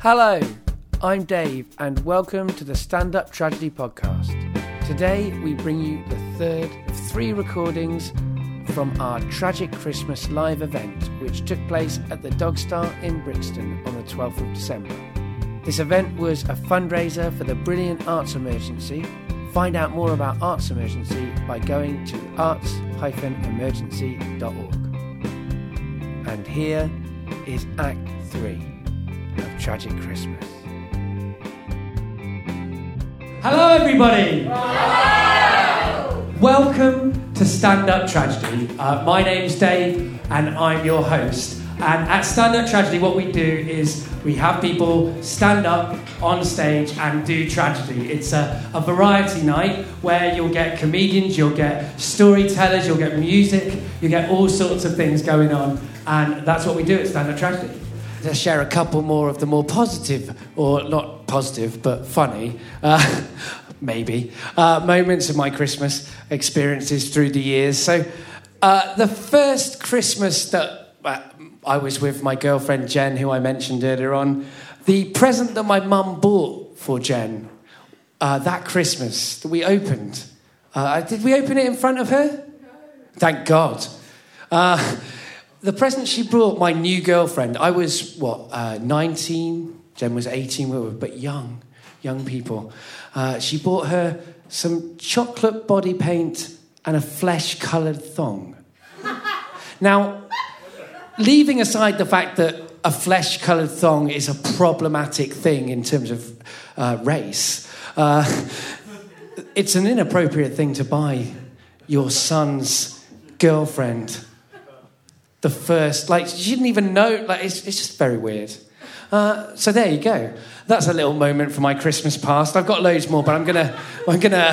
Hello, I'm Dave, and welcome to the Stand Up Tragedy Podcast. Today, we bring you the third of three recordings from our Tragic Christmas live event, which took place at the Dogstar in Brixton on the 12th of December. This event was a fundraiser for the Brilliant Arts Emergency. Find out more about Arts Emergency by going to arts-emergency.org. And here is Act 3 of Tragic Christmas. Hello, everybody. Welcome to Stand Up Tragedy. Uh, my name's Dave, and I'm your host. And at Stand Up Tragedy, what we do is we have people stand up on stage and do tragedy. It's a, a variety night where you'll get comedians, you'll get storytellers, you'll get music, you get all sorts of things going on. And that's what we do at Stand Up Tragedy. To share a couple more of the more positive, or not positive, but funny, uh, maybe, uh, moments of my Christmas experiences through the years. So, uh, the first Christmas that uh, I was with my girlfriend Jen, who I mentioned earlier on, the present that my mum bought for Jen uh, that Christmas that we opened. Uh, did we open it in front of her? Thank God. The present she brought my new girlfriend, I was, what, uh, 19? Jen was 18, we were but young, young people. Uh, she bought her some chocolate body paint and a flesh coloured thong. now, leaving aside the fact that a flesh coloured thong is a problematic thing in terms of uh, race, uh, it's an inappropriate thing to buy your son's girlfriend the first, like, she didn't even know, like, it's, it's just very weird. Uh, so there you go. That's a little moment from my Christmas past. I've got loads more, but I'm gonna I'm gonna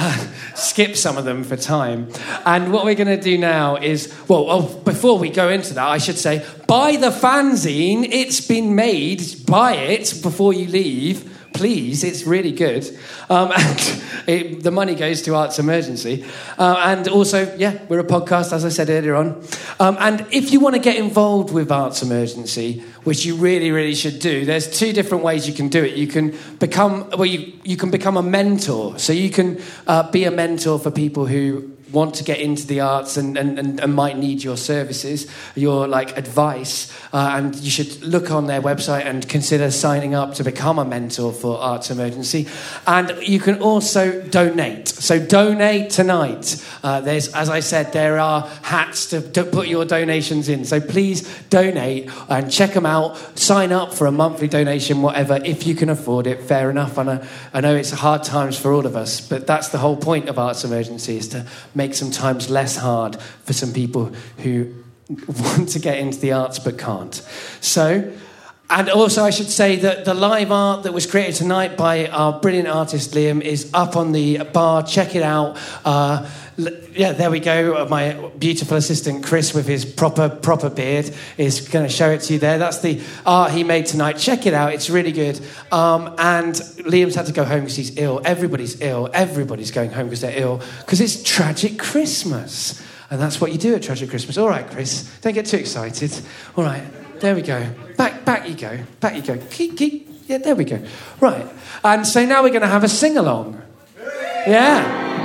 skip some of them for time. And what we're gonna do now is well, oh, before we go into that, I should say buy the fanzine. It's been made. Buy it before you leave please, it's really good. Um, and it, the money goes to Arts Emergency. Uh, and also, yeah, we're a podcast, as I said earlier on. Um, and if you want to get involved with Arts Emergency, which you really, really should do, there's two different ways you can do it. You can become, well, you, you can become a mentor. So you can uh, be a mentor for people who want to get into the arts and, and, and, and might need your services, your like advice, uh, and you should look on their website and consider signing up to become a mentor for Arts Emergency. And you can also donate. So donate tonight. Uh, there's, as I said, there are hats to, to put your donations in. So please donate and check them out. Sign up for a monthly donation, whatever, if you can afford it. Fair enough. And I, I know it's hard times for all of us, but that's the whole point of Arts Emergency is to make some times less hard for some people who want to get into the arts but can't. So, and also, I should say that the live art that was created tonight by our brilliant artist Liam is up on the bar. Check it out. Uh, yeah, there we go. My beautiful assistant Chris, with his proper proper beard, is going to show it to you there. That's the art he made tonight. Check it out; it's really good. Um, and Liam's had to go home because he's ill. Everybody's ill. Everybody's going home because they're ill because it's tragic Christmas, and that's what you do at tragic Christmas. All right, Chris, don't get too excited. All right, there we go. Back, back you go. Back you go. Keep, keep. Yeah, there we go. Right, and so now we're going to have a sing along. Yeah.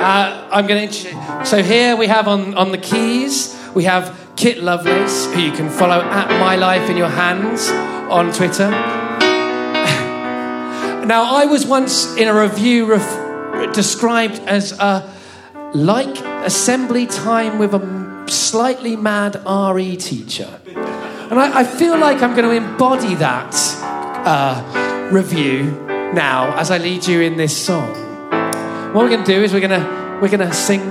Uh, I'm going to. So here we have on, on the keys, we have Kit Lovelace, who you can follow at My Life in Your Hands on Twitter. now, I was once in a review ref- described as a like assembly time with a slightly mad RE teacher. And I, I feel like I'm going to embody that uh, review now as I lead you in this song. What we're going to do is we're going to we're going to sing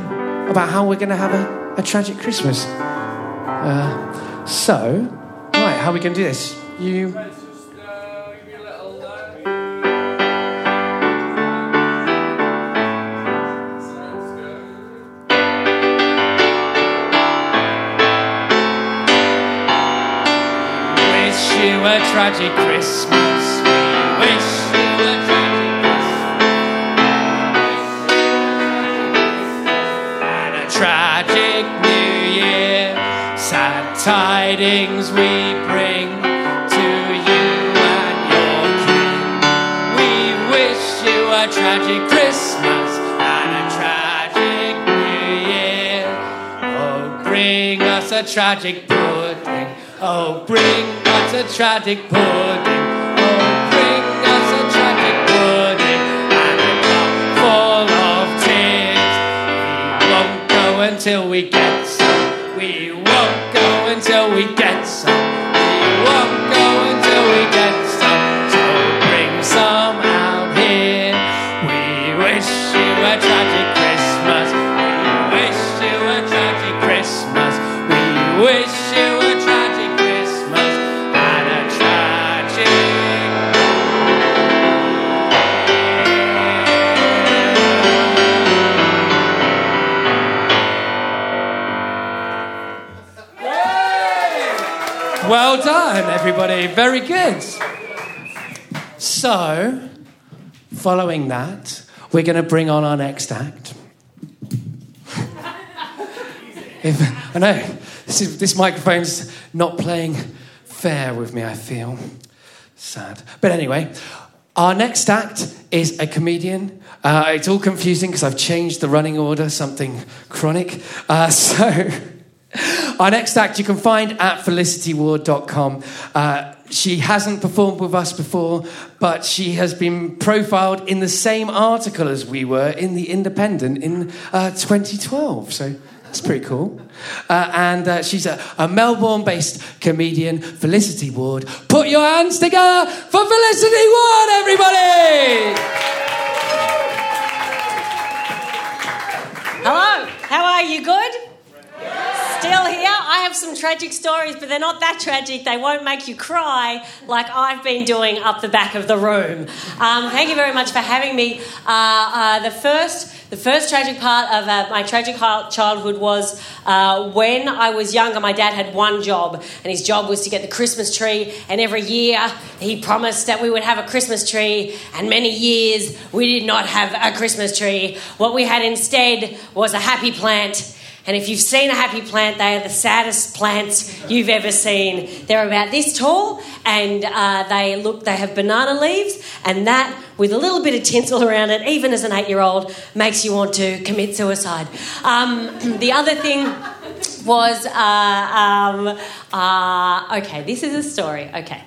about how we're going to have a, a tragic Christmas. Uh, so, right, how are we going to do this? You. Wish you a tragic Christmas. things we bring to you and your king. We wish you a tragic Christmas and a tragic New Year. Oh, bring us a tragic pudding. Oh, bring us a tragic pudding. Oh, bring us a tragic pudding and a cup full of tears. We won't go until we get. Everybody. Very good. So, following that, we're going to bring on our next act. if, I know this, is, this microphone's not playing fair with me, I feel sad. But anyway, our next act is a comedian. Uh, it's all confusing because I've changed the running order, something chronic. Uh, so. Our next act you can find at felicityward.com. Uh, she hasn't performed with us before, but she has been profiled in the same article as we were in The Independent in uh, 2012. So that's pretty cool. Uh, and uh, she's a, a Melbourne based comedian, Felicity Ward. Put your hands together for Felicity Ward, everybody! Hello, how are you? Good? Still here? I have some tragic stories, but they're not that tragic. They won't make you cry like I've been doing up the back of the room. Um, thank you very much for having me. Uh, uh, the first. The first tragic part of uh, my tragic childhood was uh, when I was younger. My dad had one job, and his job was to get the Christmas tree. And every year he promised that we would have a Christmas tree, and many years we did not have a Christmas tree. What we had instead was a happy plant. And if you've seen a happy plant, they are the saddest plants you've ever seen. They're about this tall, and uh, they look. They have banana leaves, and that, with a little bit of tinsel around it, even as an eight-year-old, makes you want to commit suicide. Um, the other thing was, uh, um, uh, okay, this is a story. Okay,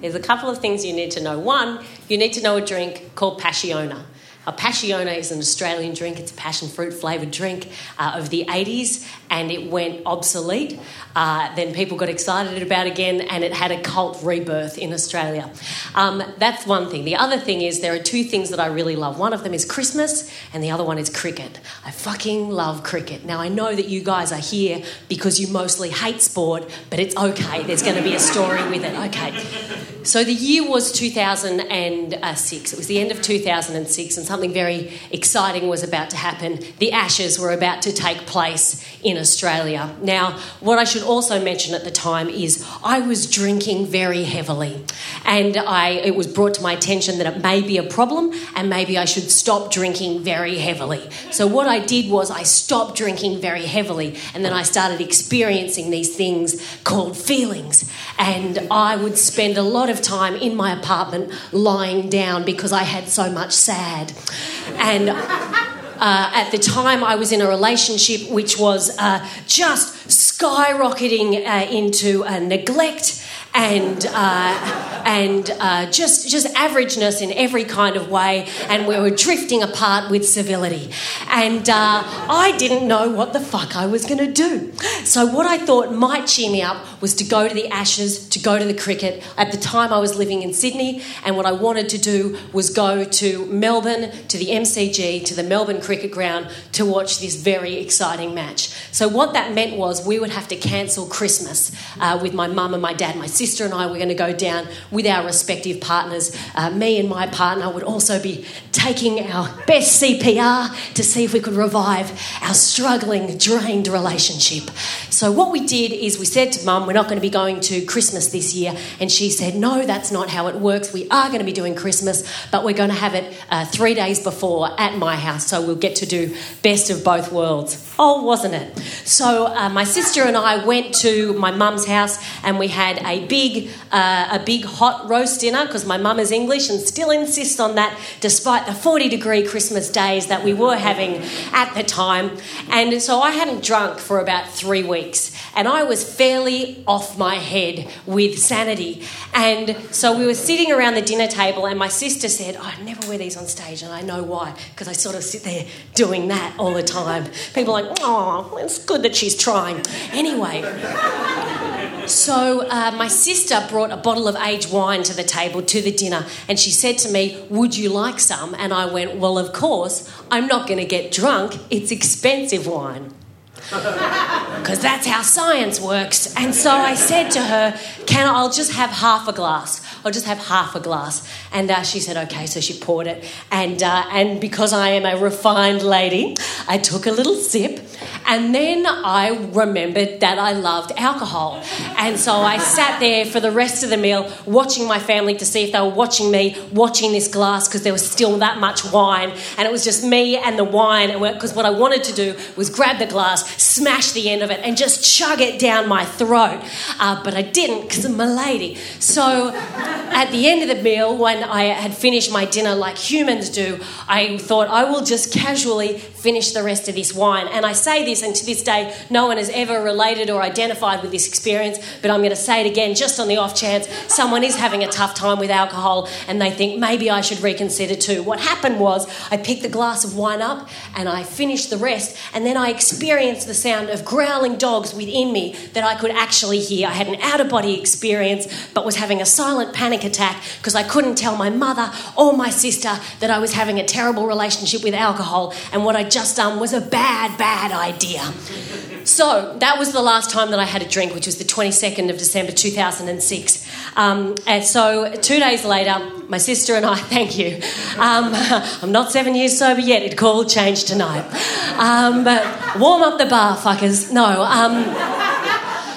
there's a couple of things you need to know. One, you need to know a drink called Passiona. A Passiona is an Australian drink. It's a passion fruit flavoured drink uh, of the 80s, and it went obsolete. Uh, then people got excited about again, and it had a cult rebirth in Australia. Um, that's one thing. The other thing is there are two things that I really love. One of them is Christmas, and the other one is cricket. I fucking love cricket. Now I know that you guys are here because you mostly hate sport, but it's okay. There's going to be a story with it. Okay. So the year was 2006. It was the end of 2006, and something very exciting was about to happen. The Ashes were about to take place in Australia. Now, what I should also mention at the time is I was drinking very heavily, and I, it was brought to my attention that it may be a problem and maybe I should stop drinking very heavily. So, what I did was I stopped drinking very heavily, and then I started experiencing these things called feelings. And I would spend a lot of time in my apartment lying down because I had so much sad. And uh, at the time, I was in a relationship which was uh, just skyrocketing uh, into uh, neglect and uh, and uh, just just averageness in every kind of way, and we were drifting apart with civility. And uh, I didn't know what the fuck I was going to do. So what I thought might cheer me up was to go to the Ashes, to go to the cricket. At the time, I was living in Sydney, and what I wanted to do was go to Melbourne, to the MCG, to the Melbourne Cricket Ground to watch this very exciting match. So what that meant was we would have to cancel Christmas uh, with my mum and my dad, my sister and I were going to go down with our respective partners. Uh, me and my partner would also be taking our best CPR to see if we could revive our struggling, drained relationship. So, what we did is we said to mum, We're not going to be going to Christmas this year. And she said, No, that's not how it works. We are going to be doing Christmas, but we're going to have it uh, three days before at my house. So, we'll get to do best of both worlds. Oh, wasn't it? So uh, my sister and I went to my mum's house, and we had a big, uh, a big hot roast dinner because my mum is English and still insists on that, despite the forty degree Christmas days that we were having at the time. And so I hadn't drunk for about three weeks, and I was fairly off my head with sanity. And so we were sitting around the dinner table, and my sister said, oh, "I never wear these on stage," and I know why because I sort of sit there doing that all the time. People like, "Oh, it's good that she's trying." Anyway. So, uh, my sister brought a bottle of aged wine to the table to the dinner, and she said to me, Would you like some? And I went, Well, of course, I'm not going to get drunk. It's expensive wine. Because that's how science works. And so I said to her, Can I, I'll just have half a glass. I'll just have half a glass. And uh, she said, Okay. So she poured it. And, uh, and because I am a refined lady, I took a little sip. And then I remembered that I loved alcohol. And so I sat there for the rest of the meal watching my family to see if they were watching me, watching this glass because there was still that much wine. And it was just me and the wine. Because what I wanted to do was grab the glass, smash the end of it, and just chug it down my throat. Uh, but I didn't because I'm a lady. So at the end of the meal, when I had finished my dinner like humans do, I thought I will just casually finish the rest of this wine. And I say this, and to this day, no one has ever related or identified with this experience, but I'm going to say it again just on the off chance someone is having a tough time with alcohol and they think maybe I should reconsider too. What happened was I picked the glass of wine up and I finished the rest, and then I experienced the sound of growling dogs within me that I could actually hear. I had an out of body experience, but was having a silent panic attack because I couldn't tell my mother or my sister that I was having a terrible relationship with alcohol, and what I'd just done was a bad, bad idea. So that was the last time that I had a drink, which was the 22nd of December 2006. Um, and so two days later, my sister and I, thank you. Um, I'm not seven years sober yet. It could all change tonight. Um, but warm up the bar, fuckers. No.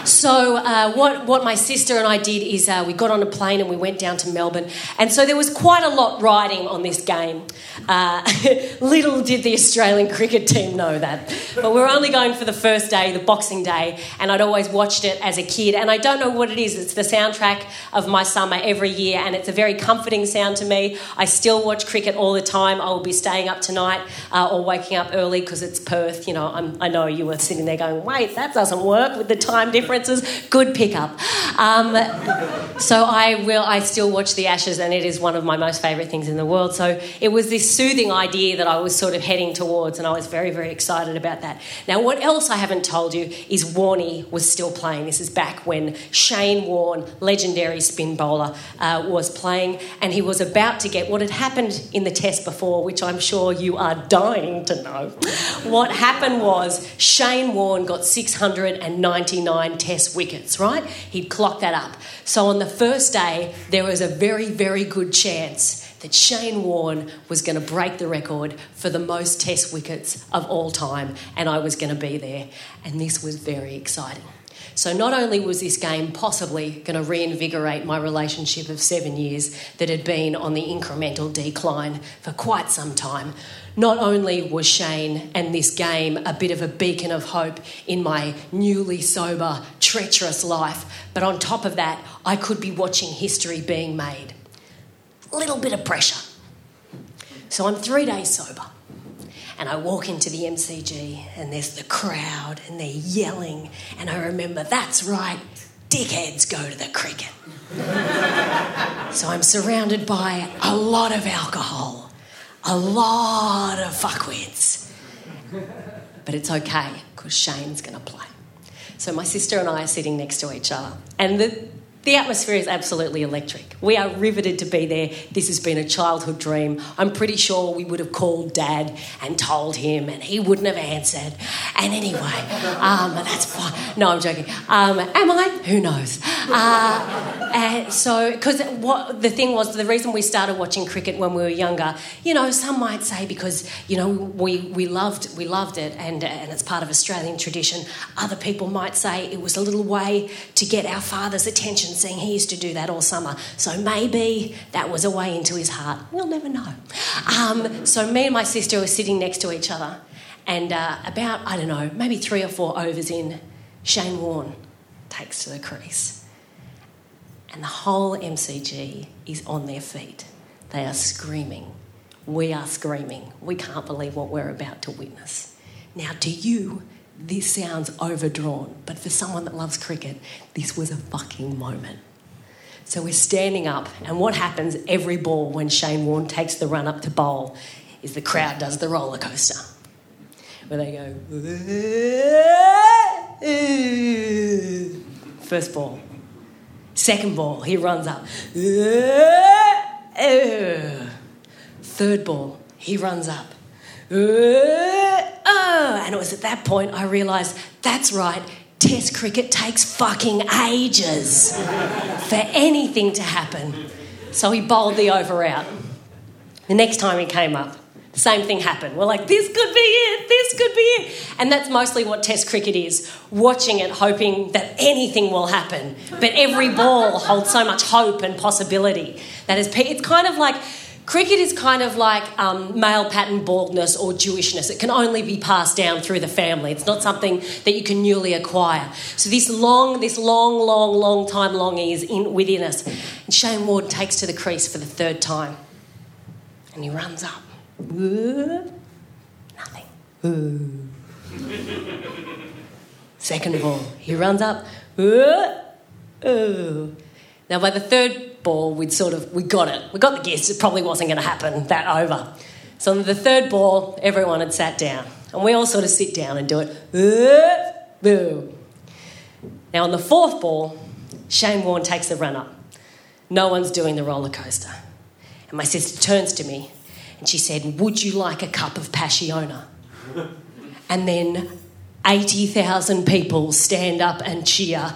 So uh, what what my sister and I did is uh, we got on a plane and we went down to Melbourne, and so there was quite a lot riding on this game. Uh, little did the Australian cricket team know that, but we were only going for the first day, the Boxing Day, and I'd always watched it as a kid, and I don't know what it is. It's the soundtrack of my summer every year, and it's a very comforting sound to me. I still watch cricket all the time. I will be staying up tonight uh, or waking up early because it's Perth. You know, I'm, I know you were sitting there going, "Wait, that doesn't work with the time difference." Good pickup. Um, so I will. I still watch The Ashes, and it is one of my most favourite things in the world. So it was this soothing idea that I was sort of heading towards, and I was very, very excited about that. Now, what else I haven't told you is Warney was still playing. This is back when Shane Warne, legendary spin bowler, uh, was playing, and he was about to get what had happened in the test before, which I'm sure you are dying to know. What happened was Shane Warne got 699 test wickets, right? He'd clock that up. So on the first day, there was a very, very good chance that Shane Warne was going to break the record for the most test wickets of all time, and I was going to be there. And this was very exciting. So, not only was this game possibly going to reinvigorate my relationship of seven years that had been on the incremental decline for quite some time, not only was Shane and this game a bit of a beacon of hope in my newly sober, treacherous life, but on top of that, I could be watching history being made. A little bit of pressure. So, I'm three days sober. And I walk into the MCG and there's the crowd and they're yelling. And I remember, that's right, dickheads go to the cricket. so I'm surrounded by a lot of alcohol, a lot of fuckwits. But it's okay because Shane's going to play. So my sister and I are sitting next to each other. And the, the atmosphere is absolutely electric. We are riveted to be there. This has been a childhood dream. I'm pretty sure we would have called Dad and told him, and he wouldn't have answered. And anyway, um, that's fine. No, I'm joking. Um, am I? Who knows? Uh, and so, because what the thing was, the reason we started watching cricket when we were younger, you know, some might say because you know we we loved we loved it, and and it's part of Australian tradition. Other people might say it was a little way to get our father's attention seeing he used to do that all summer. So maybe that was a way into his heart. We'll never know. Um, so me and my sister were sitting next to each other, And uh, about, I don't know, maybe three or four overs in, Shane Warne takes to the crease. And the whole MCG is on their feet. They are screaming. We are screaming. We can't believe what we're about to witness. Now, do you, this sounds overdrawn, but for someone that loves cricket, this was a fucking moment. So we're standing up, and what happens every ball when Shane Warne takes the run up to bowl is the crowd does the roller coaster, where they go, first ball. Second ball, he runs up. Third ball, he runs up. And it was at that point I realised that's right, Test cricket takes fucking ages for anything to happen. So he bowled the over out. The next time he came up, the same thing happened. We're like, this could be it, this could be it. And that's mostly what Test cricket is watching it, hoping that anything will happen. But every ball holds so much hope and possibility. That is, it's kind of like Cricket is kind of like um, male pattern baldness or Jewishness. It can only be passed down through the family. It's not something that you can newly acquire. So this long, this long, long, long time longing is in, within us. And Shane Warne takes to the crease for the third time, and he runs up. Nothing. Second ball, he runs up. Now, by the third ball, we'd sort of, we got it. We got the gist. It probably wasn't going to happen that over. So on the third ball, everyone had sat down. And we all sort of sit down and do it. Boo. Now, on the fourth ball, Shane Warne takes the run up. No one's doing the roller coaster. And my sister turns to me and she said, Would you like a cup of Passiona? And then 80,000 people stand up and cheer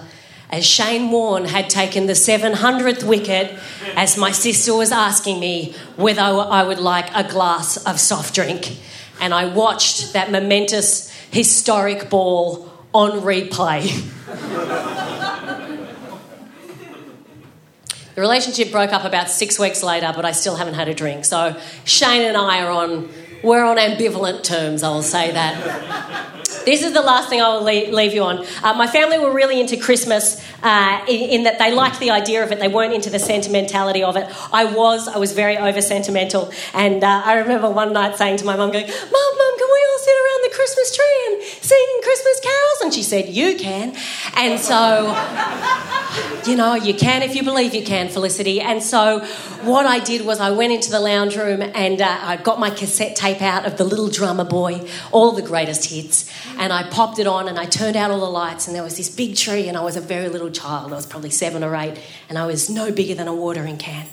as Shane Warne had taken the 700th wicket, as my sister was asking me whether I would like a glass of soft drink. And I watched that momentous, historic ball on replay. the relationship broke up about six weeks later, but I still haven't had a drink. So Shane and I are on, we're on ambivalent terms, I'll say that. This is the last thing I will leave you on. Uh, my family were really into Christmas uh, in, in, that they liked the idea of it. They weren't into the sentimentality of it. I was. I was very over sentimental. And uh, I remember one night saying to my mum, going, Mum, Mum, can we all sit around the Christmas tree and sing Christmas carols? And she said, You can. And so, you know, you can if you believe you can, Felicity. And so what I did was I went into the lounge room and uh, I got my cassette tape out of The Little Drummer Boy, all the greatest hits and I popped it on and I turned out all the lights and there was this big tree and I was a very little child. I was probably seven or eight and I was no bigger than a watering can.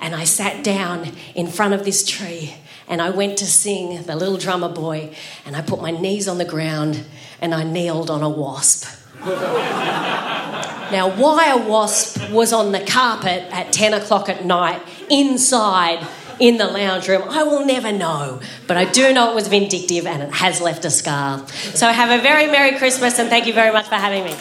And I sat down in front of this tree and I went to sing the little drummer boy and I put my knees on the ground and I kneeled on a wasp. now, why a wasp was on the carpet at 10 o'clock at night inside in the lounge room. I will never know, but I do know it was vindictive and it has left a scar. So have a very Merry Christmas and thank you very much for having me.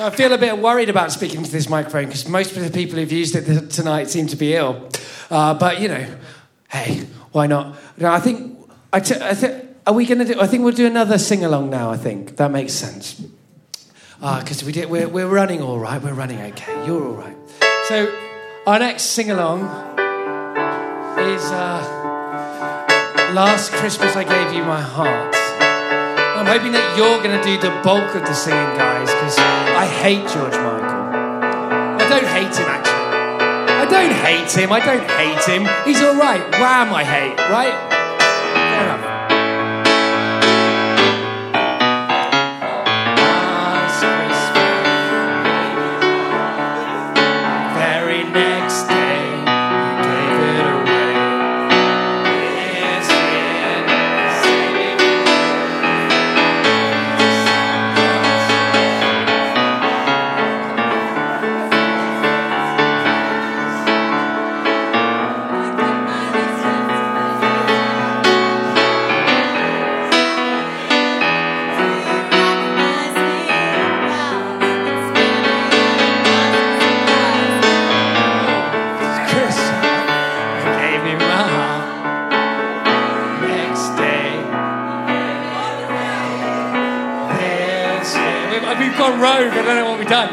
So I feel a bit worried about speaking to this microphone because most of the people who've used it tonight seem to be ill. Uh, but you know, hey, why not? No, I think I, t- I think are we going to do? I think we'll do another sing along now. I think that makes sense. Because uh, we did, we're, we're running all right. We're running okay. You're all right. So our next sing along is uh, "Last Christmas I Gave You My Heart." I'm hoping that you're going to do the bulk of the singing, guys, because I hate George Michael. I don't hate him actually. I don't hate him. I don't hate him. He's all right. Wham! I hate right. Fair enough. I done.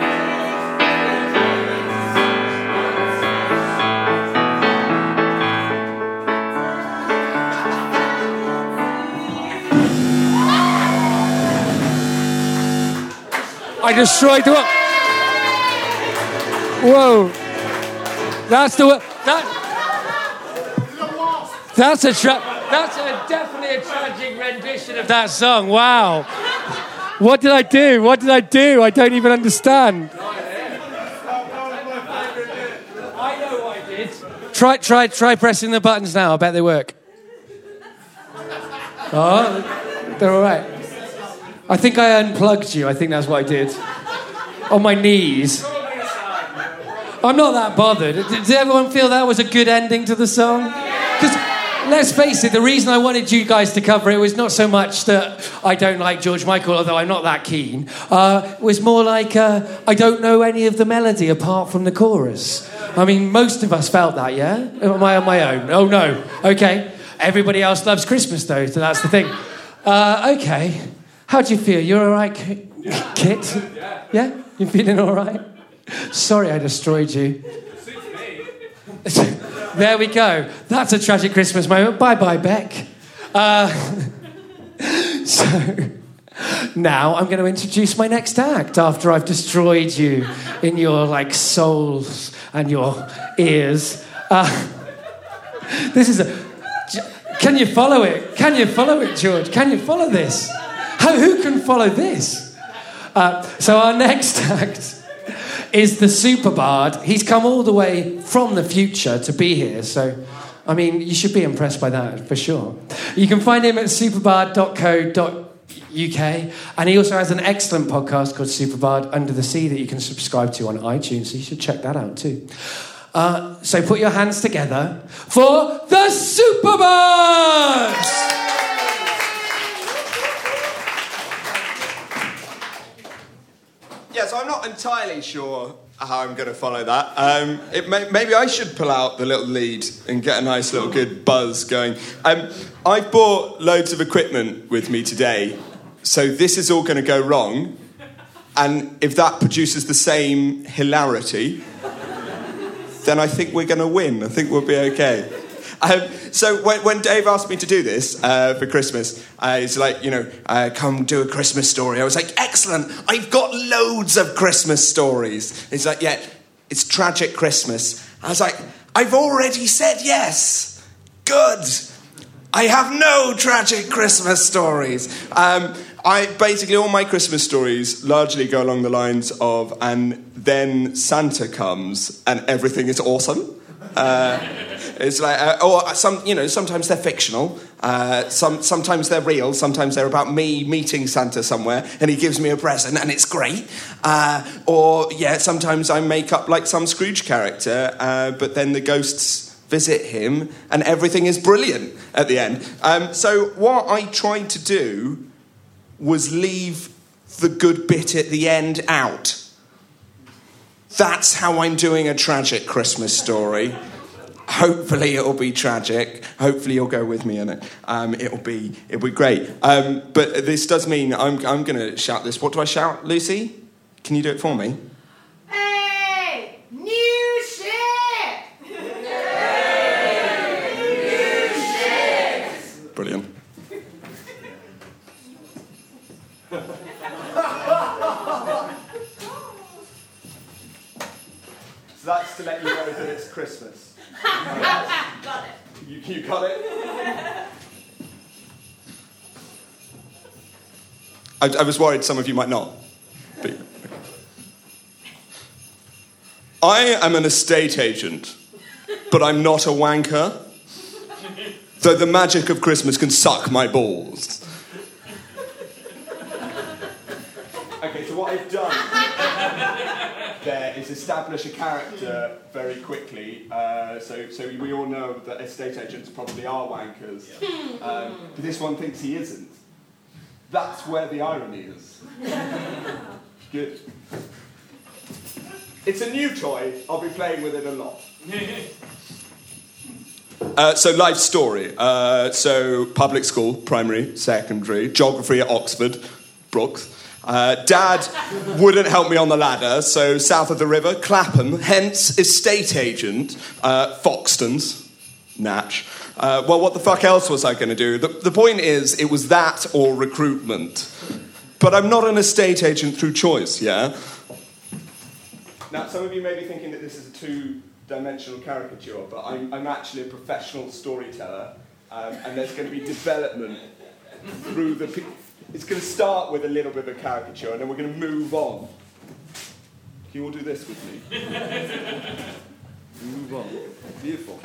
I destroyed the. Whoa. That's the that. That's a tra- that's a definitely a tragic rendition of that song. Wow. What did I do? What did I do? I don't even understand. I know what I did. Try try try pressing the buttons now. I bet they work. Oh, they're all right. I think I unplugged you. I think that's what I did. On my knees. I'm not that bothered. Did everyone feel that was a good ending to the song? Let's face it, the reason I wanted you guys to cover it was not so much that I don't like George Michael, although I'm not that keen. Uh, it was more like uh, I don't know any of the melody apart from the chorus. I mean, most of us felt that, yeah? Am I on my own? Oh no. Okay. Everybody else loves Christmas, though, so that's the thing. Uh, okay. How do you feel? You're all right, Kit? Yeah? You feeling all right? Sorry I destroyed you. there we go. That's a tragic Christmas moment. Bye bye, Beck. Uh, so now I'm going to introduce my next act after I've destroyed you in your like souls and your ears. Uh, this is a. Can you follow it? Can you follow it, George? Can you follow this? How, who can follow this? Uh, so our next act is the Superbard. He's come all the way from the future to be here. So, I mean, you should be impressed by that for sure. You can find him at superbard.co.uk. And he also has an excellent podcast called Superbard Under the Sea that you can subscribe to on iTunes. So you should check that out too. Uh, so put your hands together for the Superbards! Yeah, so I'm not entirely sure how I'm going to follow that. Um, may, maybe I should pull out the little lead and get a nice little good buzz going. Um, I've bought loads of equipment with me today, so this is all going to go wrong. And if that produces the same hilarity, then I think we're going to win. I think we'll be okay. Um, so when, when, Dave asked me to do this uh, for Christmas, uh, he's like, you know, uh, come do a Christmas story. I was like, excellent. I've got loads of Christmas stories. He's like, yeah, it's tragic Christmas. I was like, I've already said yes. Good. I have no tragic Christmas stories. Um, I basically all my Christmas stories largely go along the lines of, and then Santa comes and everything is awesome. Uh, it's like, uh, or some, you know, sometimes they're fictional. Uh, some, sometimes they're real. Sometimes they're about me meeting Santa somewhere and he gives me a present and it's great. Uh, or yeah, sometimes I make up like some Scrooge character, uh, but then the ghosts visit him and everything is brilliant at the end. Um, so what I tried to do was leave the good bit at the end out. That's how I'm doing a tragic Christmas story. Hopefully it'll be tragic. Hopefully you'll go with me in it. Um, it'll be it'll be great. Um, but this does mean I'm I'm going to shout this. What do I shout, Lucy? Can you do it for me? Hey, new ship! Brilliant. so that's to let you know that it's Christmas. Got it. You, you got it? I, I was worried some of you might not. But, I am an estate agent, but I'm not a wanker. Though the magic of Christmas can suck my balls. Okay, so what I've done establish a character very quickly. Uh, so, so we all know that estate agents probably are wankers. Um, but this one thinks he isn't. That's where the irony is. Good. It's a new toy. I'll be playing with it a lot. Uh, so life story. Uh, so public school, primary, secondary, geography at Oxford, Brookes. Uh, Dad wouldn't help me on the ladder, so south of the river, Clapham, hence estate agent, uh, Foxtons, Natch. Uh, well, what the fuck else was I going to do? The, the point is, it was that or recruitment. But I'm not an estate agent through choice, yeah? Now, some of you may be thinking that this is a two dimensional caricature, but I'm, I'm actually a professional storyteller, um, and there's going to be development through the. Pe- it's going to start with a little bit of a caricature, and then we're going to move on. Can you all do this with me? move on. Beautiful.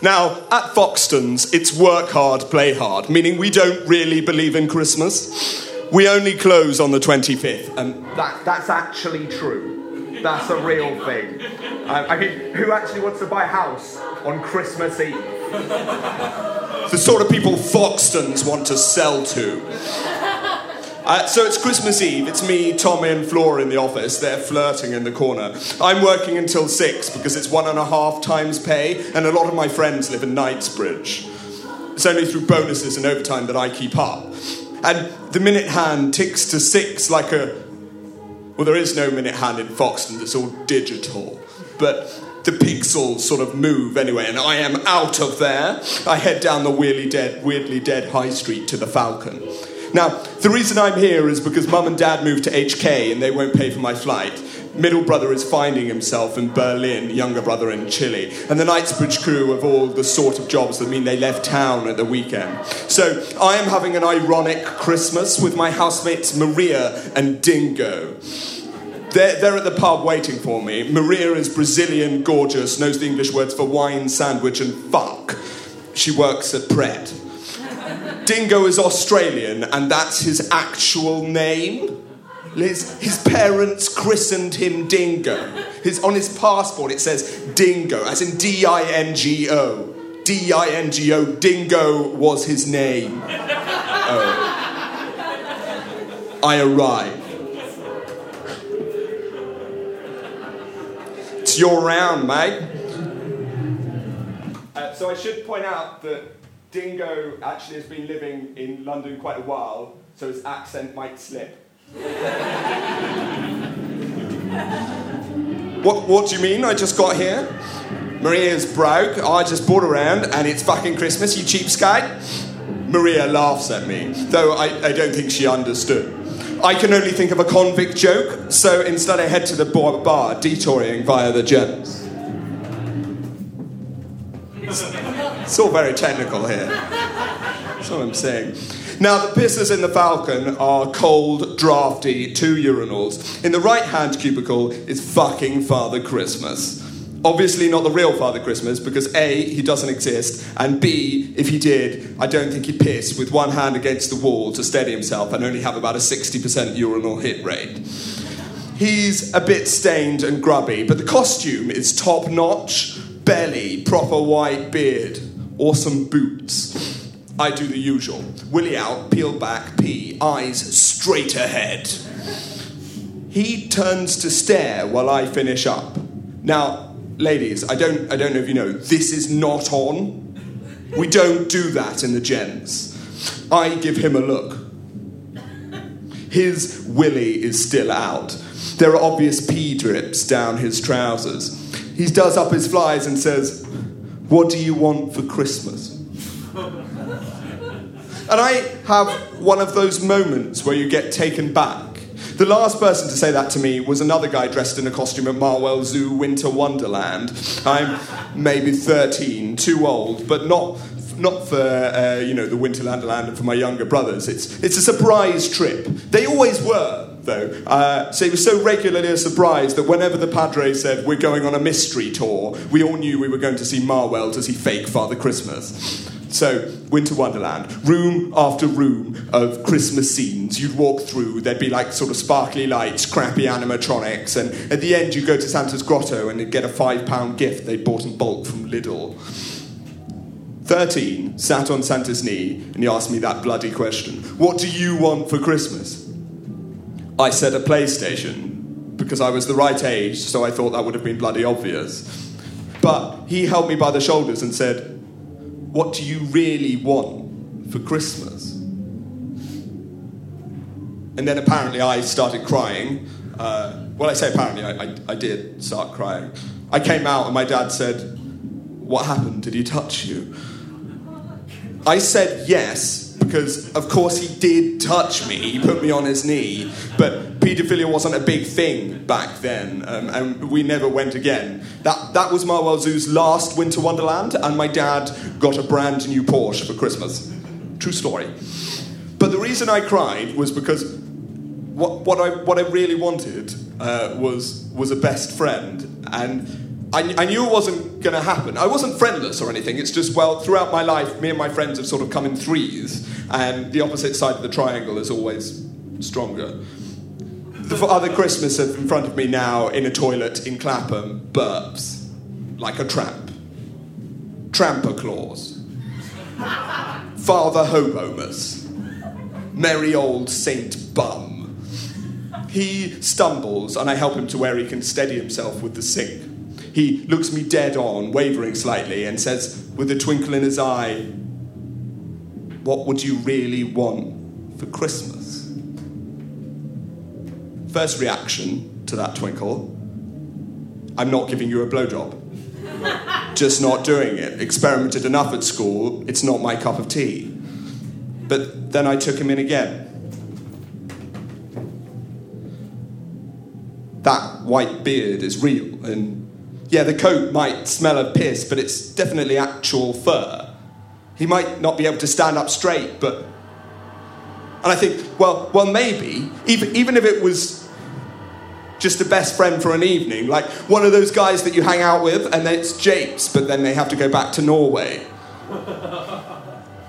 Now, at Foxtons, it's work hard, play hard, meaning we don't really believe in Christmas. We only close on the 25th, and that, that's actually true. That's a real thing. I mean, who actually wants to buy a house on Christmas Eve? the sort of people Foxtons want to sell to. Uh, so it's Christmas Eve. It's me, Tommy, and Flora in the office. They're flirting in the corner. I'm working until six because it's one and a half times pay, and a lot of my friends live in Knightsbridge. It's only through bonuses and overtime that I keep up. And the minute hand ticks to six like a. Well, there is no minute hand in Foxton, it's all digital. But the pixels sort of move anyway, and I am out of there. I head down the weirdly dead, weirdly dead high street to the Falcon. Now, the reason I'm here is because mum and dad moved to HK and they won't pay for my flight. Middle brother is finding himself in Berlin, younger brother in Chile. And the Knightsbridge crew have all the sort of jobs that mean they left town at the weekend. So I am having an ironic Christmas with my housemates Maria and Dingo. They're, they're at the pub waiting for me. Maria is Brazilian, gorgeous, knows the English words for wine, sandwich, and fuck. She works at Pret. Dingo is Australian, and that's his actual name. His, his parents christened him Dingo. His, on his passport it says Dingo, as in D I N G O. D I N G O. Dingo was his name. Oh. I arrive. Your round, mate. Uh, so I should point out that Dingo actually has been living in London quite a while, so his accent might slip. what, what do you mean? I just got here? Maria's broke. I just bought around and it's fucking Christmas, you cheapskate. Maria laughs at me, though I, I don't think she understood. I can only think of a convict joke, so instead I head to the bar, bar detouring via the gems. It's all very technical here. That's what I'm saying. Now, the pisses in the Falcon are cold, drafty, two urinals. In the right hand cubicle is fucking Father Christmas. Obviously, not the real Father Christmas, because A, he doesn't exist, and B, if he did, I don't think he'd piss with one hand against the wall to steady himself and only have about a 60% urinal hit rate. He's a bit stained and grubby, but the costume is top notch belly, proper white beard, awesome boots. I do the usual. Willy out, peel back, pee, eyes straight ahead. He turns to stare while I finish up. Now, ladies, I don't, I don't know if you know, this is not on. We don't do that in the gents. I give him a look. His willy is still out. There are obvious pee drips down his trousers. He does up his flies and says, What do you want for Christmas? And I have one of those moments where you get taken back. The last person to say that to me was another guy dressed in a costume at Marwell Zoo Winter Wonderland. I'm maybe 13, too old, but not not for uh, you know the Winterland and for my younger brothers. It's it's a surprise trip. They always were though. Uh, so it was so regularly a surprise that whenever the Padre said we're going on a mystery tour, we all knew we were going to see Marwell to see fake Father Christmas. So, Winter Wonderland, room after room of Christmas scenes. You'd walk through, there'd be like sort of sparkly lights, crappy animatronics, and at the end you go to Santa's grotto and get a five pound gift they'd bought in bulk from Lidl. 13, sat on Santa's knee, and he asked me that bloody question What do you want for Christmas? I said a PlayStation, because I was the right age, so I thought that would have been bloody obvious. But he held me by the shoulders and said, what do you really want for Christmas? And then apparently I started crying. Uh, well, I say apparently, I, I, I did start crying. I came out and my dad said, What happened? Did he touch you? I said yes, because of course he did touch me. He put me on his knee. But paedophilia wasn't a big thing back then, um, and we never went again. That, that was Marwell Zoo's last winter wonderland, and my dad got a brand new Porsche for Christmas. True story. But the reason I cried was because what, what, I, what I really wanted uh, was, was a best friend. And I, I knew it wasn't going to happen. I wasn't friendless or anything. It's just, well, throughout my life, me and my friends have sort of come in threes, and the opposite side of the triangle is always stronger. The Father Christmas in front of me now in a toilet in Clapham burps like a tramp. Tramper Claus. Father Hobomus. Merry old Saint Bum. He stumbles, and I help him to where he can steady himself with the sink. He looks me dead on, wavering slightly, and says, with a twinkle in his eye, What would you really want for Christmas? First reaction to that twinkle I'm not giving you a blowjob. Just not doing it. Experimented enough at school, it's not my cup of tea. But then I took him in again. That white beard is real, and yeah, the coat might smell of piss, but it's definitely actual fur. He might not be able to stand up straight, but. And I think, well, well, maybe, even, even if it was just a best friend for an evening, like one of those guys that you hang out with, and then it's Japes, but then they have to go back to Norway.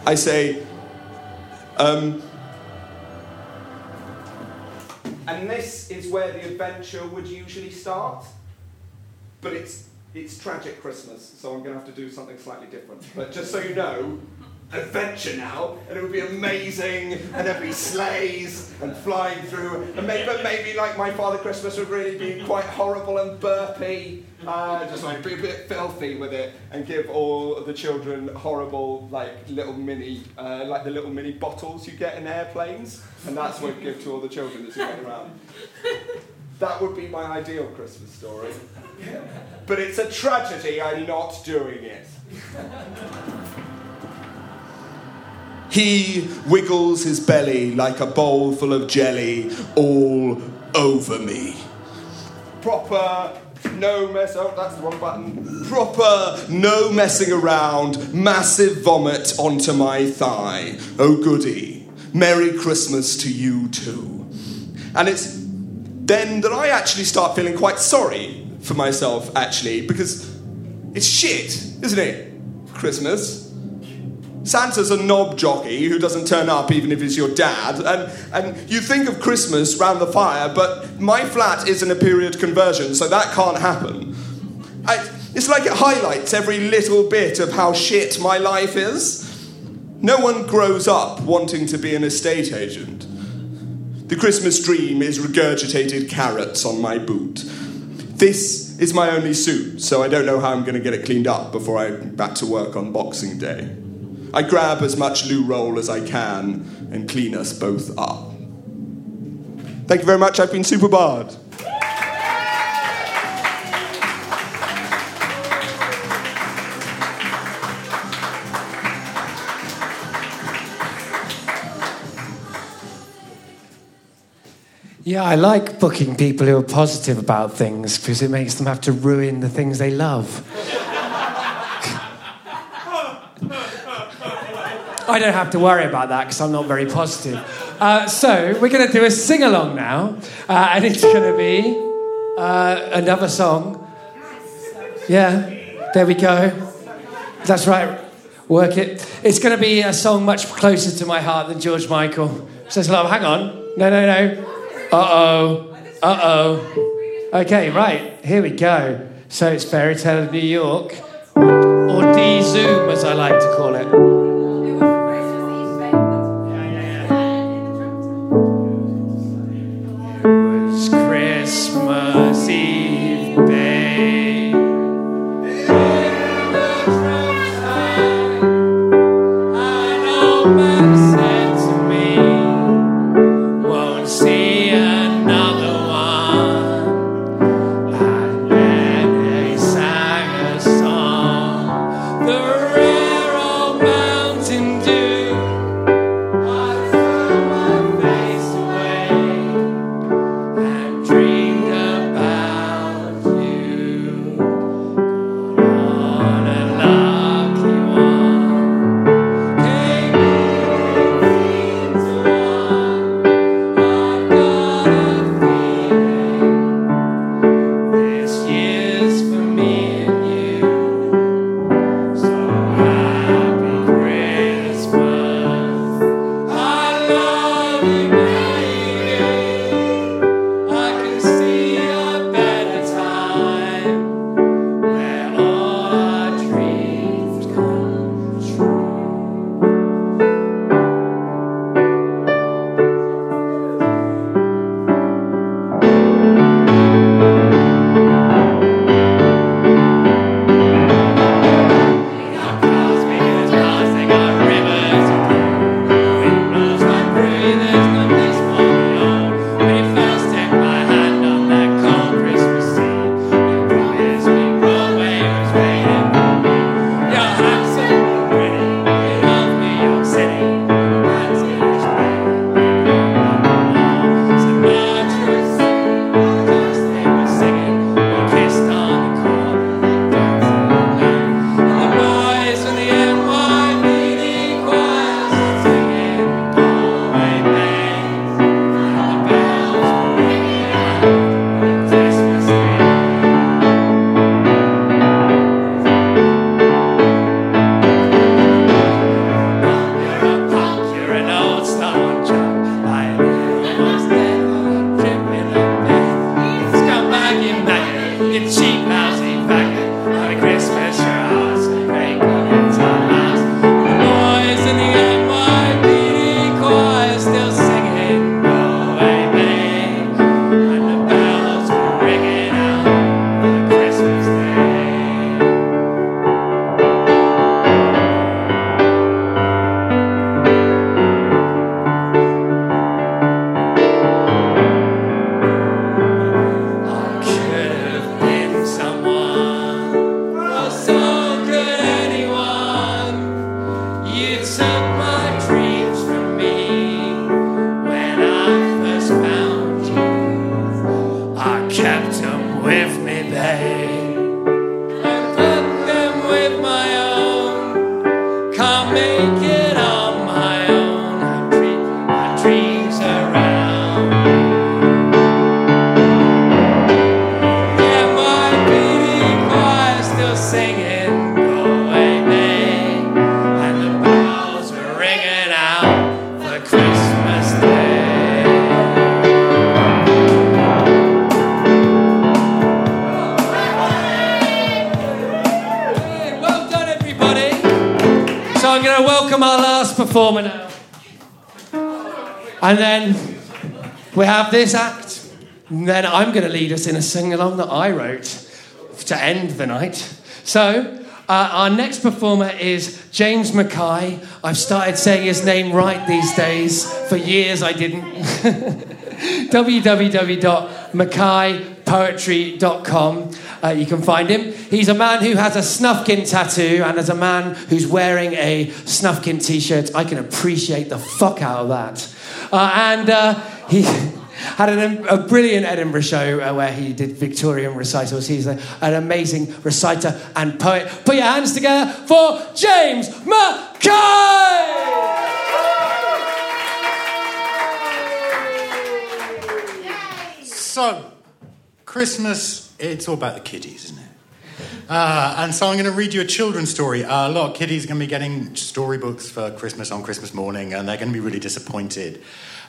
I say, um, and this is where the adventure would usually start, but it's it's tragic Christmas, so I'm going to have to do something slightly different. But just so you know, adventure now, and it would be amazing, and there'd be sleighs and flying through, and maybe, but maybe like my Father Christmas would really be quite horrible and burpy, uh, just like be a bit filthy with it, and give all the children horrible like little mini, uh, like the little mini bottles you get in airplanes, and that's what I'd give to all the children as you go around. That would be my ideal Christmas story. But it's a tragedy I'm not doing it. He wiggles his belly like a bowl full of jelly all over me. Proper no mess. Oh, that's the wrong button. Proper no messing around. Massive vomit onto my thigh. Oh, goody. Merry Christmas to you too. And it's then that I actually start feeling quite sorry for myself, actually, because it's shit, isn't it? Christmas. Santa's a knob jockey who doesn't turn up even if he's your dad. And, and you think of Christmas round the fire, but my flat isn't a period conversion, so that can't happen. I, it's like it highlights every little bit of how shit my life is. No one grows up wanting to be an estate agent. The Christmas dream is regurgitated carrots on my boot. This is my only suit, so I don't know how I'm going to get it cleaned up before I'm back to work on Boxing Day. I grab as much loo roll as I can and clean us both up. Thank you very much. I've been Superbard. Yeah, I like booking people who are positive about things because it makes them have to ruin the things they love. I don't have to worry about that because I'm not very positive. Uh, so we're going to do a sing along now, uh, and it's going to be uh, another song. Yeah, there we go. That's right. Work it. It's going to be a song much closer to my heart than George Michael. Says love. Hang on. No, no, no. Uh oh. Uh oh. Okay, right. Here we go. So it's Fairy Tale of New York, or D Zoom as I like to call it. To welcome our last performer now and then we have this act. And then I'm going to lead us in a sing along that I wrote to end the night. So, uh, our next performer is James McKay. I've started saying his name right these days. For years I didn't. www.mckaypoetry.com. Uh, you can find him. He's a man who has a Snufkin tattoo, and as a man who's wearing a Snufkin t shirt, I can appreciate the fuck out of that. Uh, and uh, he had an, a brilliant Edinburgh show uh, where he did Victorian recitals. He's a, an amazing reciter and poet. Put your hands together for James McKay! So, Christmas, it's all about the kiddies, isn't it? Uh, and so I'm going to read you a children's story. Uh, a lot of kiddies are going to be getting storybooks for Christmas on Christmas morning, and they're going to be really disappointed.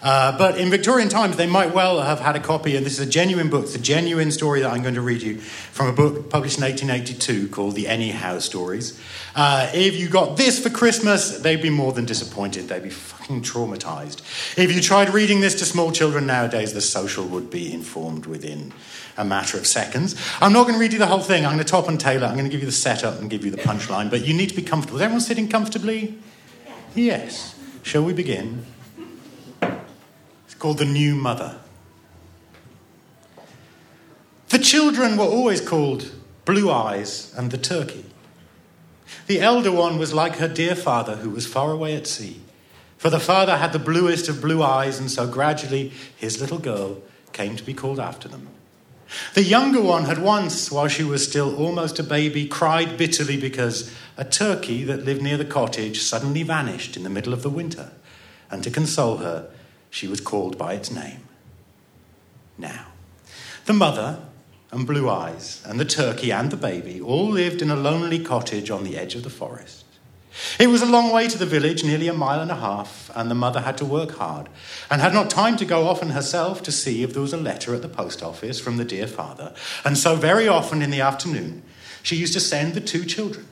Uh, but in Victorian times, they might well have had a copy, and this is a genuine book. It's a genuine story that I'm going to read you from a book published in 1882 called The Anyhow Stories. Uh, if you got this for Christmas, they'd be more than disappointed. They'd be fucking traumatized. If you tried reading this to small children nowadays, the social would be informed within a matter of seconds. I'm not going to read you the whole thing. I'm going to top and tailor. I'm going to give you the setup and give you the punchline, but you need to be comfortable. Is everyone sitting comfortably? Yes. Shall we begin? It's called The New Mother. The children were always called Blue Eyes and the Turkey. The elder one was like her dear father, who was far away at sea. For the father had the bluest of blue eyes, and so gradually his little girl came to be called after them. The younger one had once, while she was still almost a baby, cried bitterly because a turkey that lived near the cottage suddenly vanished in the middle of the winter, and to console her, she was called by its name. Now, the mother and Blue Eyes and the turkey and the baby all lived in a lonely cottage on the edge of the forest. It was a long way to the village, nearly a mile and a half, and the mother had to work hard and had not time to go often herself to see if there was a letter at the post office from the dear father. And so, very often in the afternoon, she used to send the two children.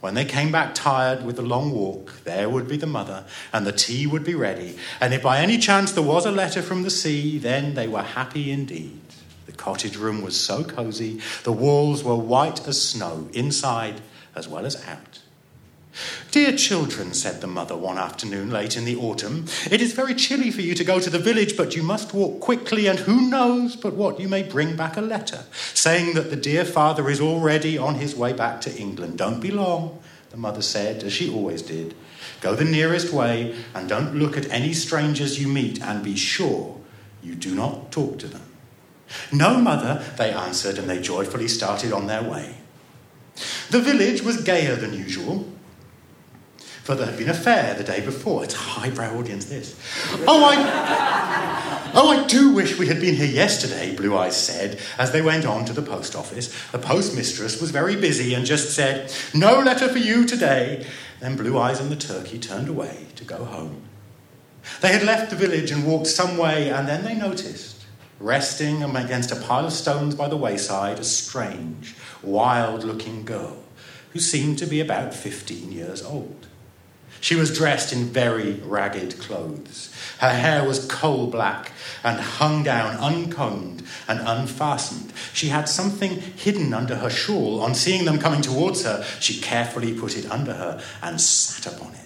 When they came back tired with the long walk, there would be the mother, and the tea would be ready. And if by any chance there was a letter from the sea, then they were happy indeed. The cottage room was so cosy, the walls were white as snow, inside as well as out. Dear children, said the mother one afternoon late in the autumn, it is very chilly for you to go to the village, but you must walk quickly, and who knows but what you may bring back a letter saying that the dear father is already on his way back to England. Don't be long, the mother said, as she always did. Go the nearest way, and don't look at any strangers you meet, and be sure you do not talk to them. No, mother, they answered, and they joyfully started on their way. The village was gayer than usual for there had been a fair the day before. It's a highbrow audience, this. Oh, I, oh, I do wish we had been here yesterday, Blue Eyes said as they went on to the post office. The postmistress was very busy and just said, No letter for you today. Then Blue Eyes and the turkey turned away to go home. They had left the village and walked some way, and then they noticed, resting against a pile of stones by the wayside, a strange, wild looking girl who seemed to be about 15 years old. She was dressed in very ragged clothes. Her hair was coal black and hung down uncombed and unfastened. She had something hidden under her shawl. On seeing them coming towards her, she carefully put it under her and sat upon it.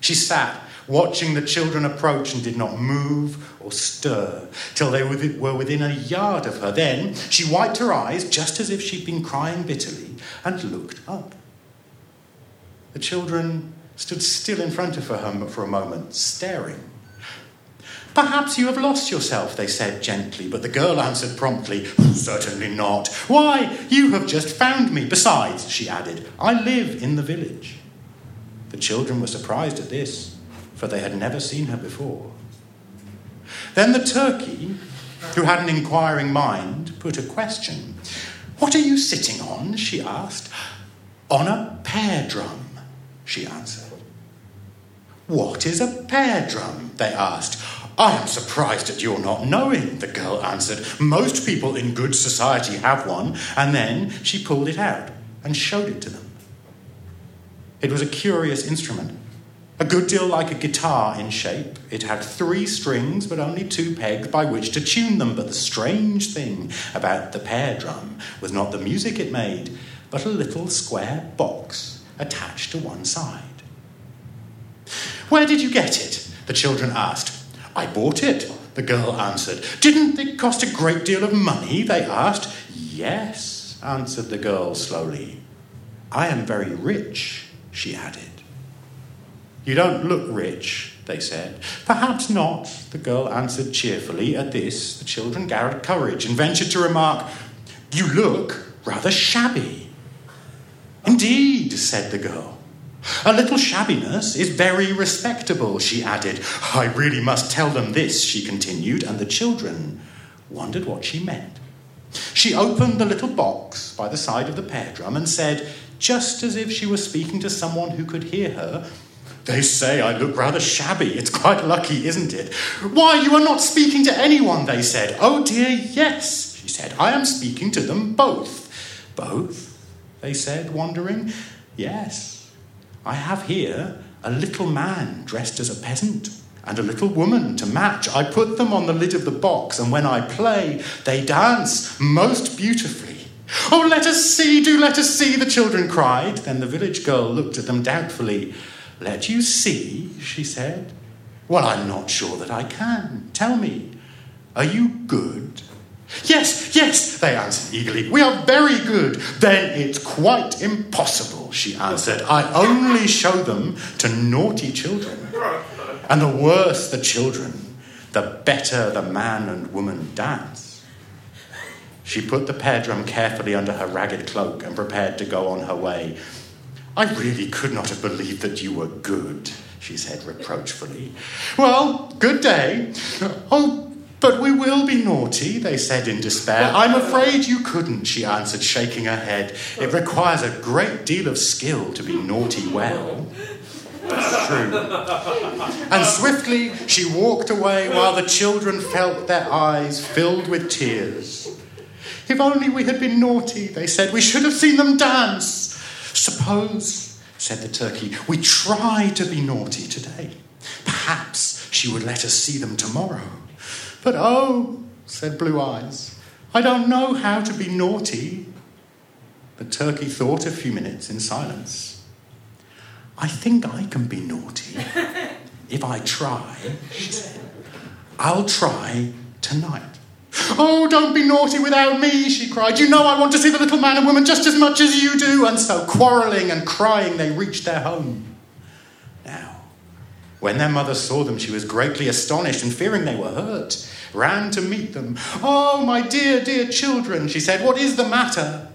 She sat watching the children approach and did not move or stir till they were within a yard of her. Then she wiped her eyes just as if she'd been crying bitterly and looked up. The children stood still in front of her for a moment, staring. Perhaps you have lost yourself, they said gently, but the girl answered promptly, Certainly not. Why, you have just found me. Besides, she added, I live in the village. The children were surprised at this, for they had never seen her before. Then the turkey, who had an inquiring mind, put a question. What are you sitting on? she asked. On a peardrum, she answered. What is a peardrum? they asked. I am surprised at your not knowing, the girl answered. Most people in good society have one. And then she pulled it out and showed it to them. It was a curious instrument, a good deal like a guitar in shape. It had three strings, but only two pegs by which to tune them. But the strange thing about the peardrum was not the music it made, but a little square box attached to one side. Where did you get it? The children asked. I bought it, the girl answered. Didn't it cost a great deal of money? They asked. Yes, answered the girl slowly. I am very rich, she added. You don't look rich, they said. Perhaps not, the girl answered cheerfully. At this, the children gathered courage and ventured to remark, You look rather shabby. Indeed, said the girl. A little shabbiness is very respectable, she added. I really must tell them this, she continued, and the children wondered what she meant. She opened the little box by the side of the peardrum and said, just as if she were speaking to someone who could hear her, They say I look rather shabby. It's quite lucky, isn't it? Why, you are not speaking to anyone, they said. Oh dear, yes, she said. I am speaking to them both. Both? They said, wondering. Yes, I have here a little man dressed as a peasant and a little woman to match. I put them on the lid of the box, and when I play, they dance most beautifully. Oh, let us see, do let us see, the children cried. Then the village girl looked at them doubtfully. Let you see, she said. Well, I'm not sure that I can. Tell me, are you good? Yes, yes, they answered eagerly. We are very good. Then it's quite impossible, she answered. I only show them to naughty children. And the worse the children, the better the man and woman dance. She put the peardrum carefully under her ragged cloak and prepared to go on her way. I really could not have believed that you were good, she said reproachfully. Well, good day. Oh, but we will be naughty, they said in despair. I'm afraid you couldn't, she answered, shaking her head. It requires a great deal of skill to be naughty well. That's true. And swiftly she walked away while the children felt their eyes filled with tears. If only we had been naughty, they said, we should have seen them dance. Suppose, said the turkey, we try to be naughty today. Perhaps she would let us see them tomorrow. But oh, said Blue Eyes, I don't know how to be naughty. The turkey thought a few minutes in silence. I think I can be naughty if I try, she said. I'll try tonight. Oh, don't be naughty without me, she cried. You know I want to see the little man and woman just as much as you do. And so, quarrelling and crying, they reached their home. When their mother saw them, she was greatly astonished and, fearing they were hurt, ran to meet them. Oh, my dear, dear children, she said, what is the matter?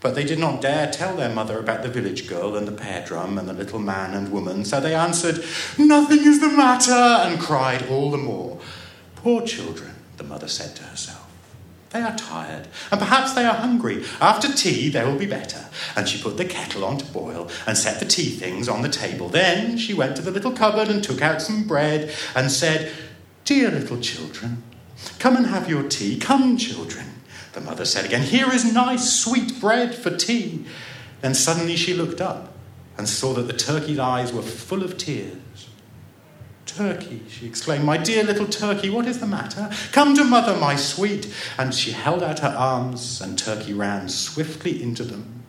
But they did not dare tell their mother about the village girl and the peardrum and the little man and woman, so they answered, Nothing is the matter, and cried all the more. Poor children, the mother said to herself. They are tired, and perhaps they are hungry. After tea, they will be better. And she put the kettle on to boil and set the tea things on the table. Then she went to the little cupboard and took out some bread and said, Dear little children, come and have your tea. Come, children. The mother said again, Here is nice, sweet bread for tea. Then suddenly she looked up and saw that the turkey's eyes were full of tears. Turkey, she exclaimed, my dear little turkey, what is the matter? Come to mother, my sweet. And she held out her arms, and Turkey ran swiftly into them.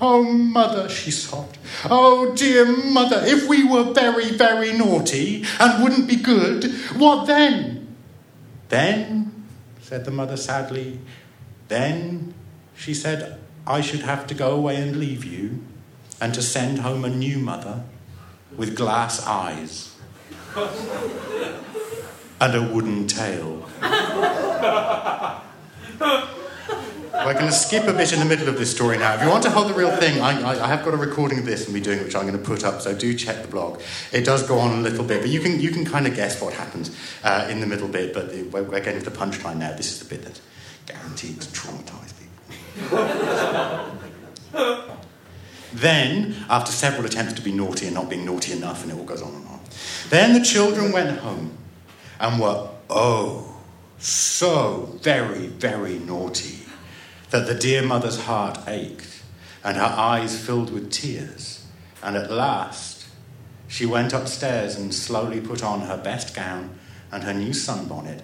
Oh, mother, she sobbed. Oh, dear mother, if we were very, very naughty and wouldn't be good, what then? Then, said the mother sadly, then, she said, I should have to go away and leave you and to send home a new mother with glass eyes and a wooden tail. We're going to skip a bit in the middle of this story now. If you want to hold the real thing, I, I, I have got a recording of this and be doing, which I'm going to put up. So do check the blog. It does go on a little bit, but you can you can kind of guess what happens uh, in the middle bit. But we're, we're getting to the punchline now. This is the bit that's guaranteed to traumatise people. then, after several attempts to be naughty and not being naughty enough, and it all goes on and on, then the children went home and were oh so very very naughty that the dear mother's heart ached and her eyes filled with tears. And at last, she went upstairs and slowly put on her best gown and her new sunbonnet.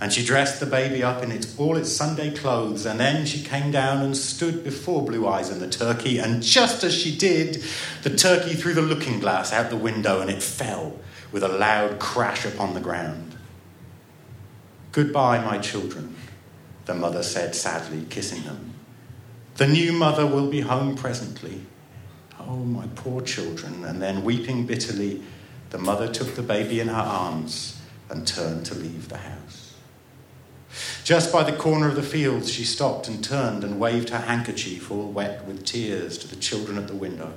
And she dressed the baby up in its, all its Sunday clothes, and then she came down and stood before Blue Eyes and the turkey. And just as she did, the turkey threw the looking glass out the window and it fell with a loud crash upon the ground. Goodbye, my children, the mother said sadly, kissing them. The new mother will be home presently. Oh, my poor children. And then, weeping bitterly, the mother took the baby in her arms and turned to leave the house. Just by the corner of the fields, she stopped and turned and waved her handkerchief, all wet with tears, to the children at the window.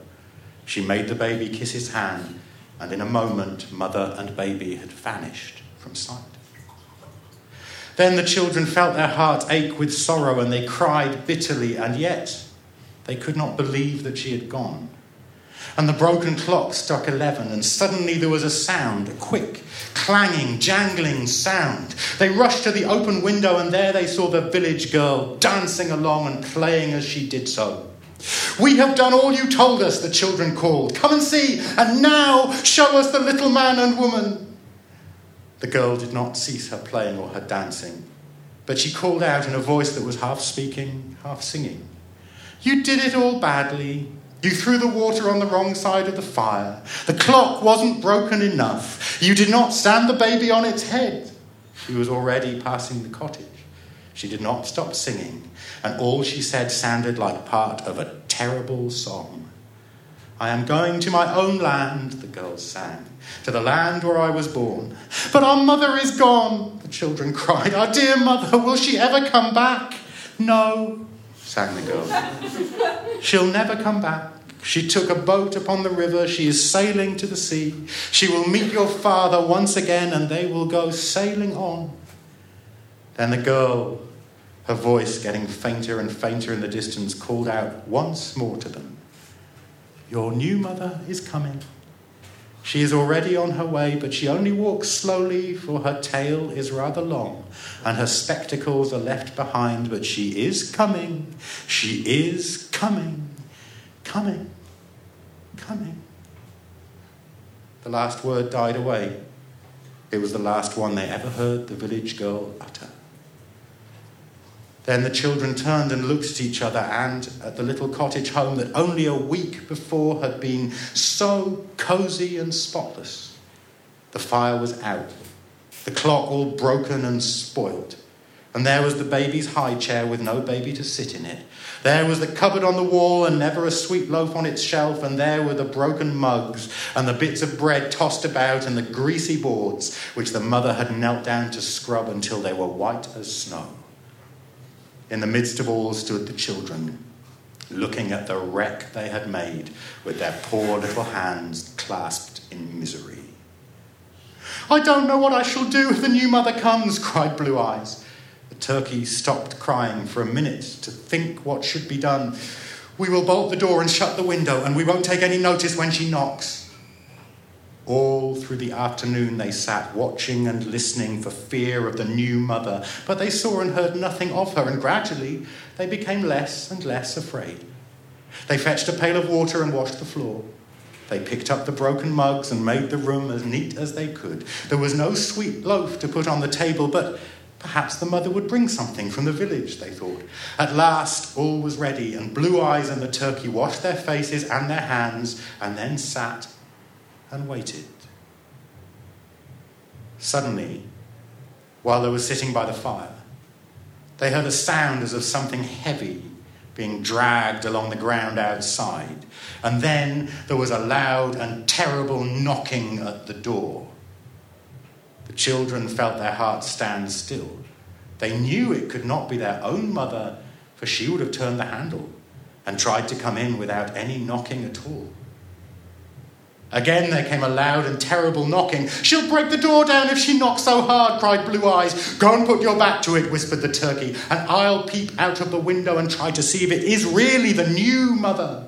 She made the baby kiss his hand, and in a moment, mother and baby had vanished from sight. Then the children felt their hearts ache with sorrow and they cried bitterly, and yet they could not believe that she had gone. And the broken clock struck eleven, and suddenly there was a sound, a quick, clanging, jangling sound. They rushed to the open window, and there they saw the village girl dancing along and playing as she did so. We have done all you told us, the children called. Come and see, and now show us the little man and woman. The girl did not cease her playing or her dancing, but she called out in a voice that was half speaking, half singing. You did it all badly. You threw the water on the wrong side of the fire. The clock wasn't broken enough. You did not stand the baby on its head. She was already passing the cottage. She did not stop singing, and all she said sounded like part of a terrible song. I am going to my own land, the girls sang, to the land where I was born. But our mother is gone, the children cried. Our dear mother, will she ever come back? No, sang the girl. She'll never come back. She took a boat upon the river. She is sailing to the sea. She will meet your father once again, and they will go sailing on. Then the girl, her voice getting fainter and fainter in the distance, called out once more to them Your new mother is coming. She is already on her way, but she only walks slowly, for her tail is rather long, and her spectacles are left behind, but she is coming. She is coming, coming, coming. The last word died away. It was the last one they ever heard the village girl utter. Then the children turned and looked at each other and at the little cottage home that only a week before had been so cosy and spotless. The fire was out, the clock all broken and spoilt, and there was the baby's high chair with no baby to sit in it. There was the cupboard on the wall and never a sweet loaf on its shelf, and there were the broken mugs and the bits of bread tossed about and the greasy boards which the mother had knelt down to scrub until they were white as snow. In the midst of all stood the children, looking at the wreck they had made with their poor little hands clasped in misery. I don't know what I shall do if the new mother comes, cried Blue Eyes. The turkey stopped crying for a minute to think what should be done. We will bolt the door and shut the window, and we won't take any notice when she knocks. All through the afternoon they sat watching and listening for fear of the new mother, but they saw and heard nothing of her, and gradually they became less and less afraid. They fetched a pail of water and washed the floor. They picked up the broken mugs and made the room as neat as they could. There was no sweet loaf to put on the table, but perhaps the mother would bring something from the village, they thought. At last, all was ready, and Blue Eyes and the turkey washed their faces and their hands, and then sat and waited. Suddenly, while they were sitting by the fire, they heard a sound as of something heavy being dragged along the ground outside. And then there was a loud and terrible knocking at the door. The children felt their hearts stand still. They knew it could not be their own mother, for she would have turned the handle and tried to come in without any knocking at all. Again there came a loud and terrible knocking. She'll break the door down if she knocks so hard, cried Blue Eyes. Go and put your back to it, whispered the turkey, and I'll peep out of the window and try to see if it is really the new mother.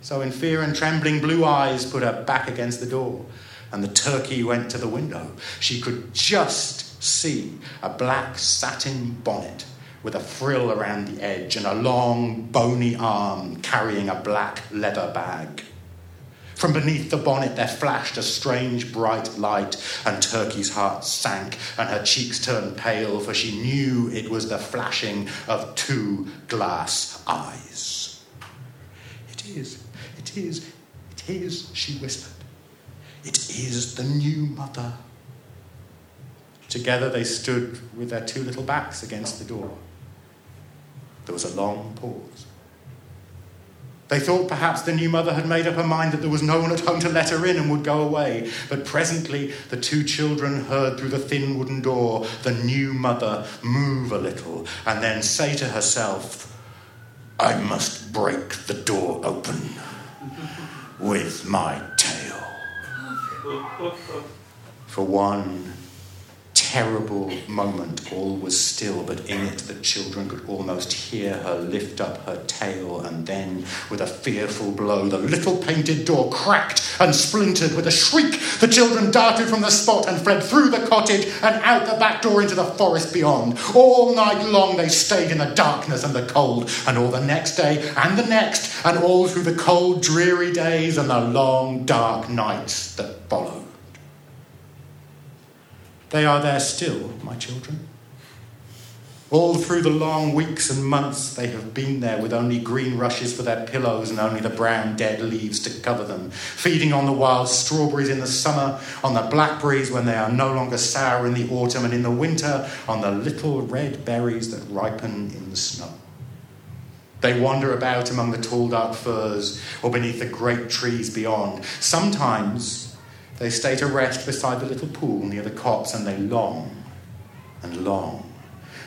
So, in fear and trembling, Blue Eyes put her back against the door, and the turkey went to the window. She could just see a black satin bonnet with a frill around the edge and a long, bony arm carrying a black leather bag. From beneath the bonnet there flashed a strange bright light, and Turkey's heart sank, and her cheeks turned pale, for she knew it was the flashing of two glass eyes. It is, it is, it is, she whispered. It is the new mother. Together they stood with their two little backs against the door. There was a long pause. They thought perhaps the new mother had made up her mind that there was no one at home to let her in and would go away. But presently the two children heard through the thin wooden door the new mother move a little and then say to herself, I must break the door open with my tail. For one terrible moment, all was still, but in it the children could almost hear her lift up her tail, and then, with a fearful blow, the little painted door cracked and splintered. With a shriek, the children darted from the spot and fled through the cottage and out the back door into the forest beyond. All night long they stayed in the darkness and the cold, and all the next day and the next, and all through the cold, dreary days and the long, dark nights that followed. They are there still, my children. All through the long weeks and months they have been there with only green rushes for their pillows and only the brown dead leaves to cover them, feeding on the wild strawberries in the summer, on the blackberries when they are no longer sour in the autumn, and in the winter on the little red berries that ripen in the snow. They wander about among the tall dark firs or beneath the great trees beyond. Sometimes they stay to rest beside the little pool near the copse and they long and long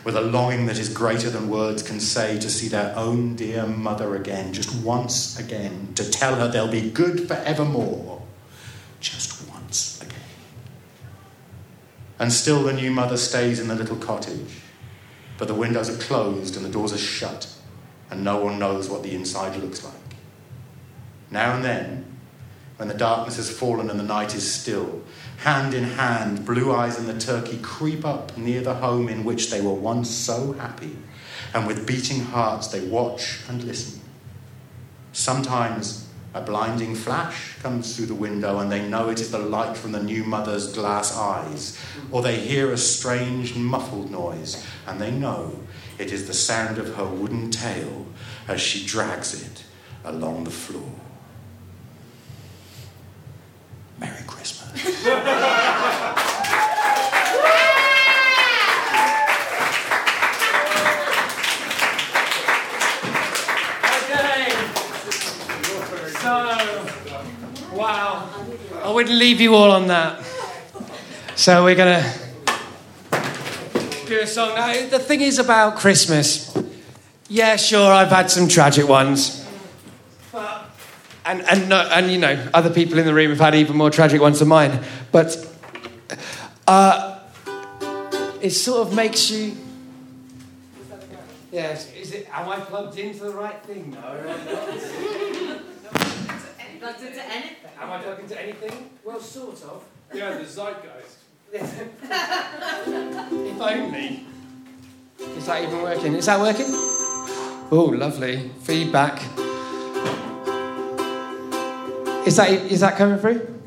with a longing that is greater than words can say to see their own dear mother again, just once again, to tell her they'll be good forevermore, just once again. And still the new mother stays in the little cottage, but the windows are closed and the doors are shut, and no one knows what the inside looks like. Now and then, when the darkness has fallen and the night is still, hand in hand, Blue Eyes and the turkey creep up near the home in which they were once so happy, and with beating hearts they watch and listen. Sometimes a blinding flash comes through the window, and they know it is the light from the new mother's glass eyes, or they hear a strange muffled noise, and they know it is the sound of her wooden tail as she drags it along the floor. Merry Christmas. Okay. So, wow. I wouldn't leave you all on that. So we're gonna do a song. Now, the thing is about Christmas. Yeah, sure, I've had some tragic ones. But, and, and, no, and, you know, other people in the room have had even more tragic ones than mine. But uh, it sort of makes you. Yes, is it? Am I plugged into the right thing? No, I'm not. Plugged into anything. Am I plugged into anything? Well, sort of. Yeah, the zeitgeist. if only. Is that even working? Is that working? Oh, lovely. Feedback. Is that, is that coming through?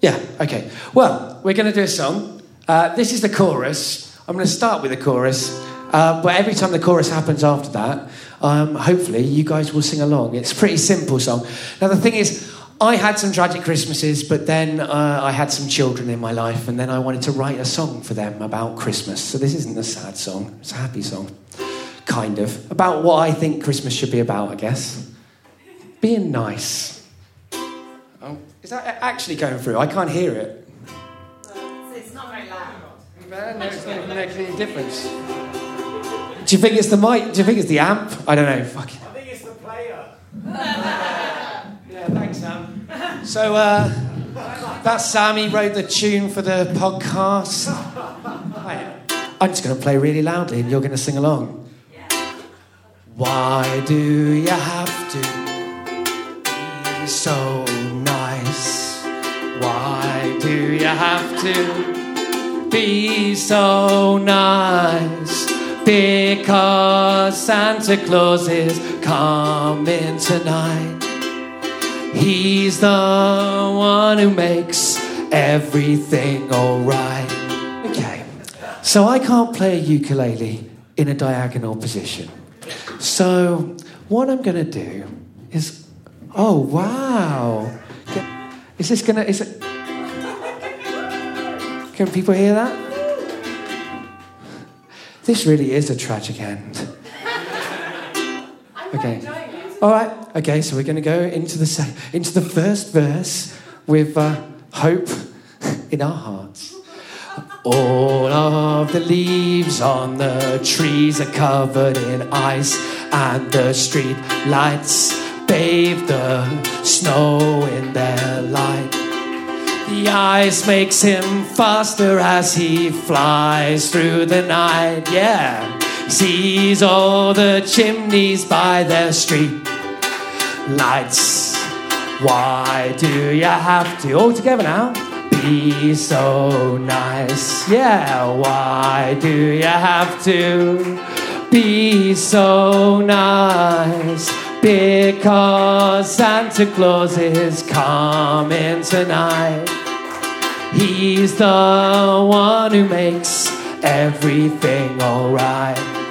Yeah, okay. Well, we're going to do a song. Uh, this is the chorus. I'm going to start with the chorus. Uh, but every time the chorus happens after that, um, hopefully you guys will sing along. It's a pretty simple song. Now, the thing is, I had some tragic Christmases, but then uh, I had some children in my life, and then I wanted to write a song for them about Christmas. So this isn't a sad song, it's a happy song. Kind of. About what I think Christmas should be about, I guess. Being nice. Oh, is that actually going through? I can't hear it. It's not very loud. No, it's not even making any difference. Do you think it's the mic? Do you think it's the amp? I don't know. Fucking. I think it's the player. Yeah, thanks, Sam. So, uh, that's Sam. He wrote the tune for the podcast. Right. I'm just going to play really loudly and you're going to sing along. Why do you have to be so you have to be so nice? Because Santa Claus is coming tonight. He's the one who makes everything alright. Okay, so I can't play a ukulele in a diagonal position. So, what I'm going to do is. Oh, wow! Is this going to. Is it. Can people hear that? This really is a tragic end. Okay. All right. Okay. So we're going to go into the se- into the first verse with uh, hope in our hearts. All of the leaves on the trees are covered in ice, and the street lights bathe the snow in their light. The ice makes him faster as he flies through the night. Yeah, he sees all the chimneys by their street lights. Why do you have to all together now? Be so nice. Yeah, why do you have to be so nice? Because Santa Claus is coming tonight. He's the one who makes everything alright.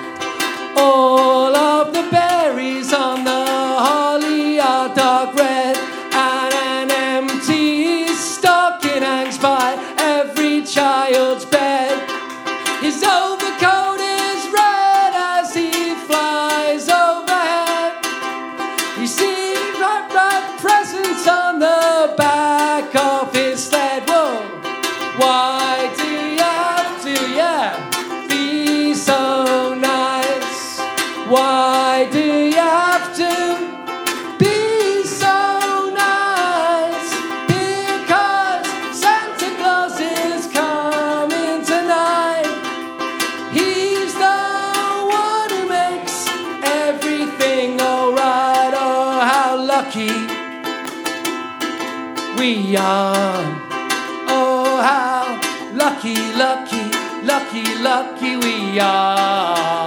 Lucky, we are.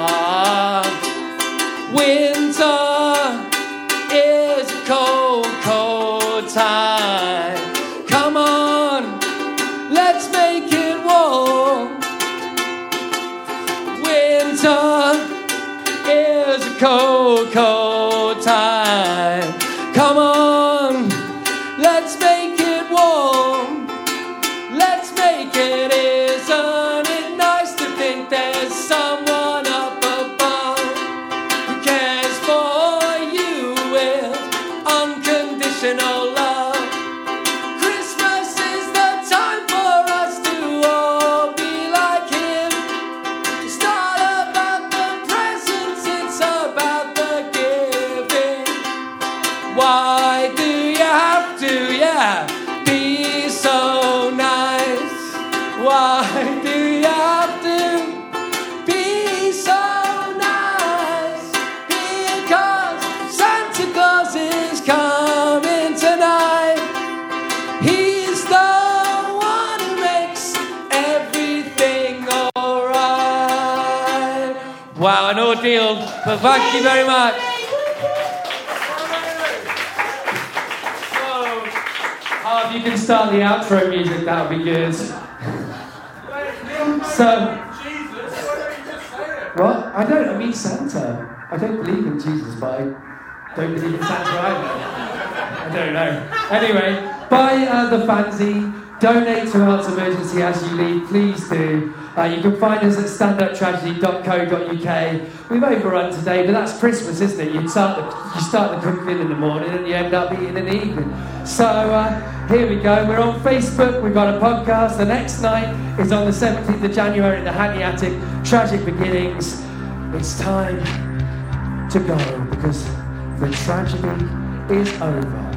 An ordeal, but thank you very much. Oh, if you can start the outro music, that would be good. So, what? I don't. I mean Santa. I don't believe in Jesus, but I don't believe in Santa either. I don't know. Anyway, buy uh, the fanzine. Donate to Arts Emergency as you leave. Please do. Uh, you can find us at standuptragedy.co.uk. We've overrun today, but that's Christmas, isn't it? You start the you start the cooking in the morning and you end up eating in the evening. So uh, here we go. We're on Facebook. We've got a podcast. The next night is on the 17th of January in the Hackney Attic. Tragic beginnings. It's time to go because the tragedy is over.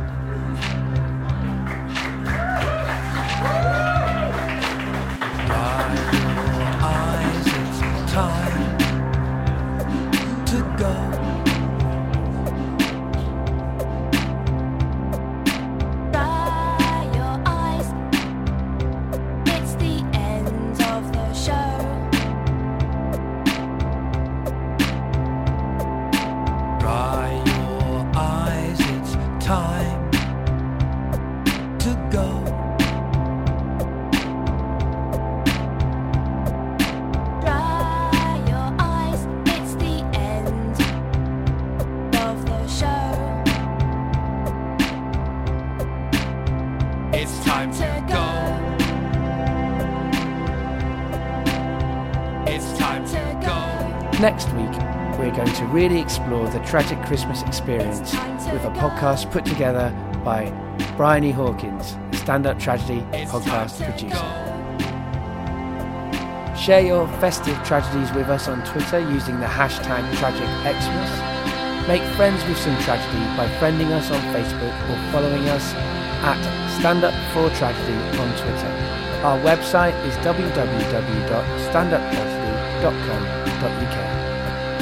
Really explore the tragic Christmas experience with a podcast put together by Brian E. Hawkins, stand up tragedy podcast producer. Share your festive tragedies with us on Twitter using the hashtag TragicXmas. Make friends with some tragedy by friending us on Facebook or following us at Stand Up for Tragedy on Twitter. Our website is www.standuptragedy.com.uk.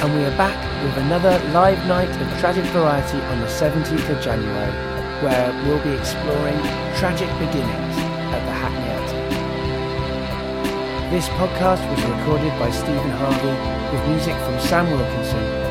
And we are back with another live night of tragic variety on the 17th of January, where we'll be exploring tragic beginnings at the Hackney Attic. This podcast was recorded by Stephen Harvey with music from Sam Wilkinson